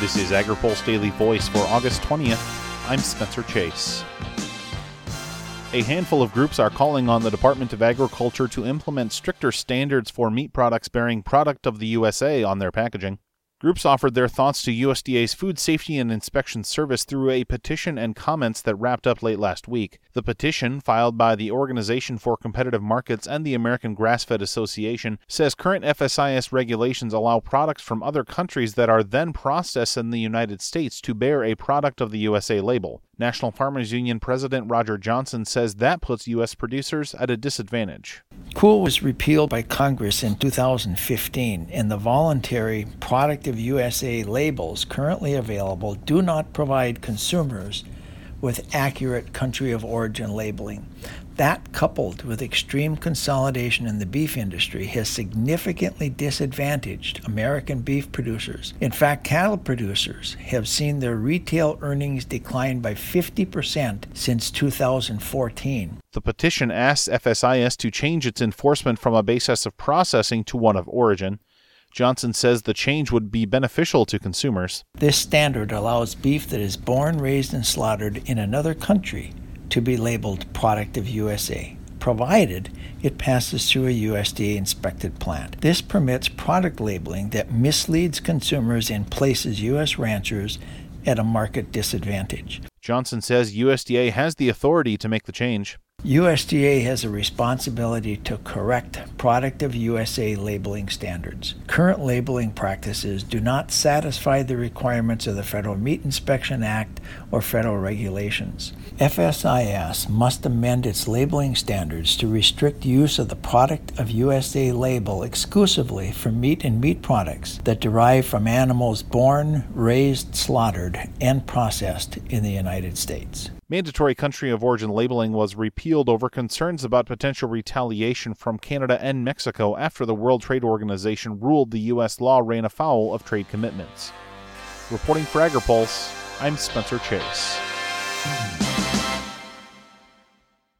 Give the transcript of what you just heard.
This is AgriPulse Daily Voice for August 20th. I'm Spencer Chase. A handful of groups are calling on the Department of Agriculture to implement stricter standards for meat products bearing Product of the USA on their packaging. Groups offered their thoughts to USDA's Food Safety and Inspection Service through a petition and comments that wrapped up late last week. The petition, filed by the Organization for Competitive Markets and the American Grass Fed Association, says current FSIS regulations allow products from other countries that are then processed in the United States to bear a product of the USA label. National Farmers Union President Roger Johnson says that puts U.S. producers at a disadvantage. COOL was repealed by Congress in 2015, and the voluntary Product of USA labels currently available do not provide consumers with accurate country of origin labeling. That, coupled with extreme consolidation in the beef industry, has significantly disadvantaged American beef producers. In fact, cattle producers have seen their retail earnings decline by 50% since 2014. The petition asks FSIS to change its enforcement from a basis of processing to one of origin. Johnson says the change would be beneficial to consumers. This standard allows beef that is born, raised, and slaughtered in another country to be labeled Product of USA, provided it passes through a USDA inspected plant. This permits product labeling that misleads consumers and places U.S. ranchers at a market disadvantage. Johnson says USDA has the authority to make the change. USDA has a responsibility to correct Product of USA labeling standards. Current labeling practices do not satisfy the requirements of the Federal Meat Inspection Act or federal regulations. FSIS must amend its labeling standards to restrict use of the Product of USA label exclusively for meat and meat products that derive from animals born, raised, slaughtered, and processed in the United States. Mandatory country of origin labeling was repealed over concerns about potential retaliation from Canada and Mexico after the World Trade Organization ruled the U.S. law ran afoul of trade commitments. Reporting for AgriPulse, I'm Spencer Chase.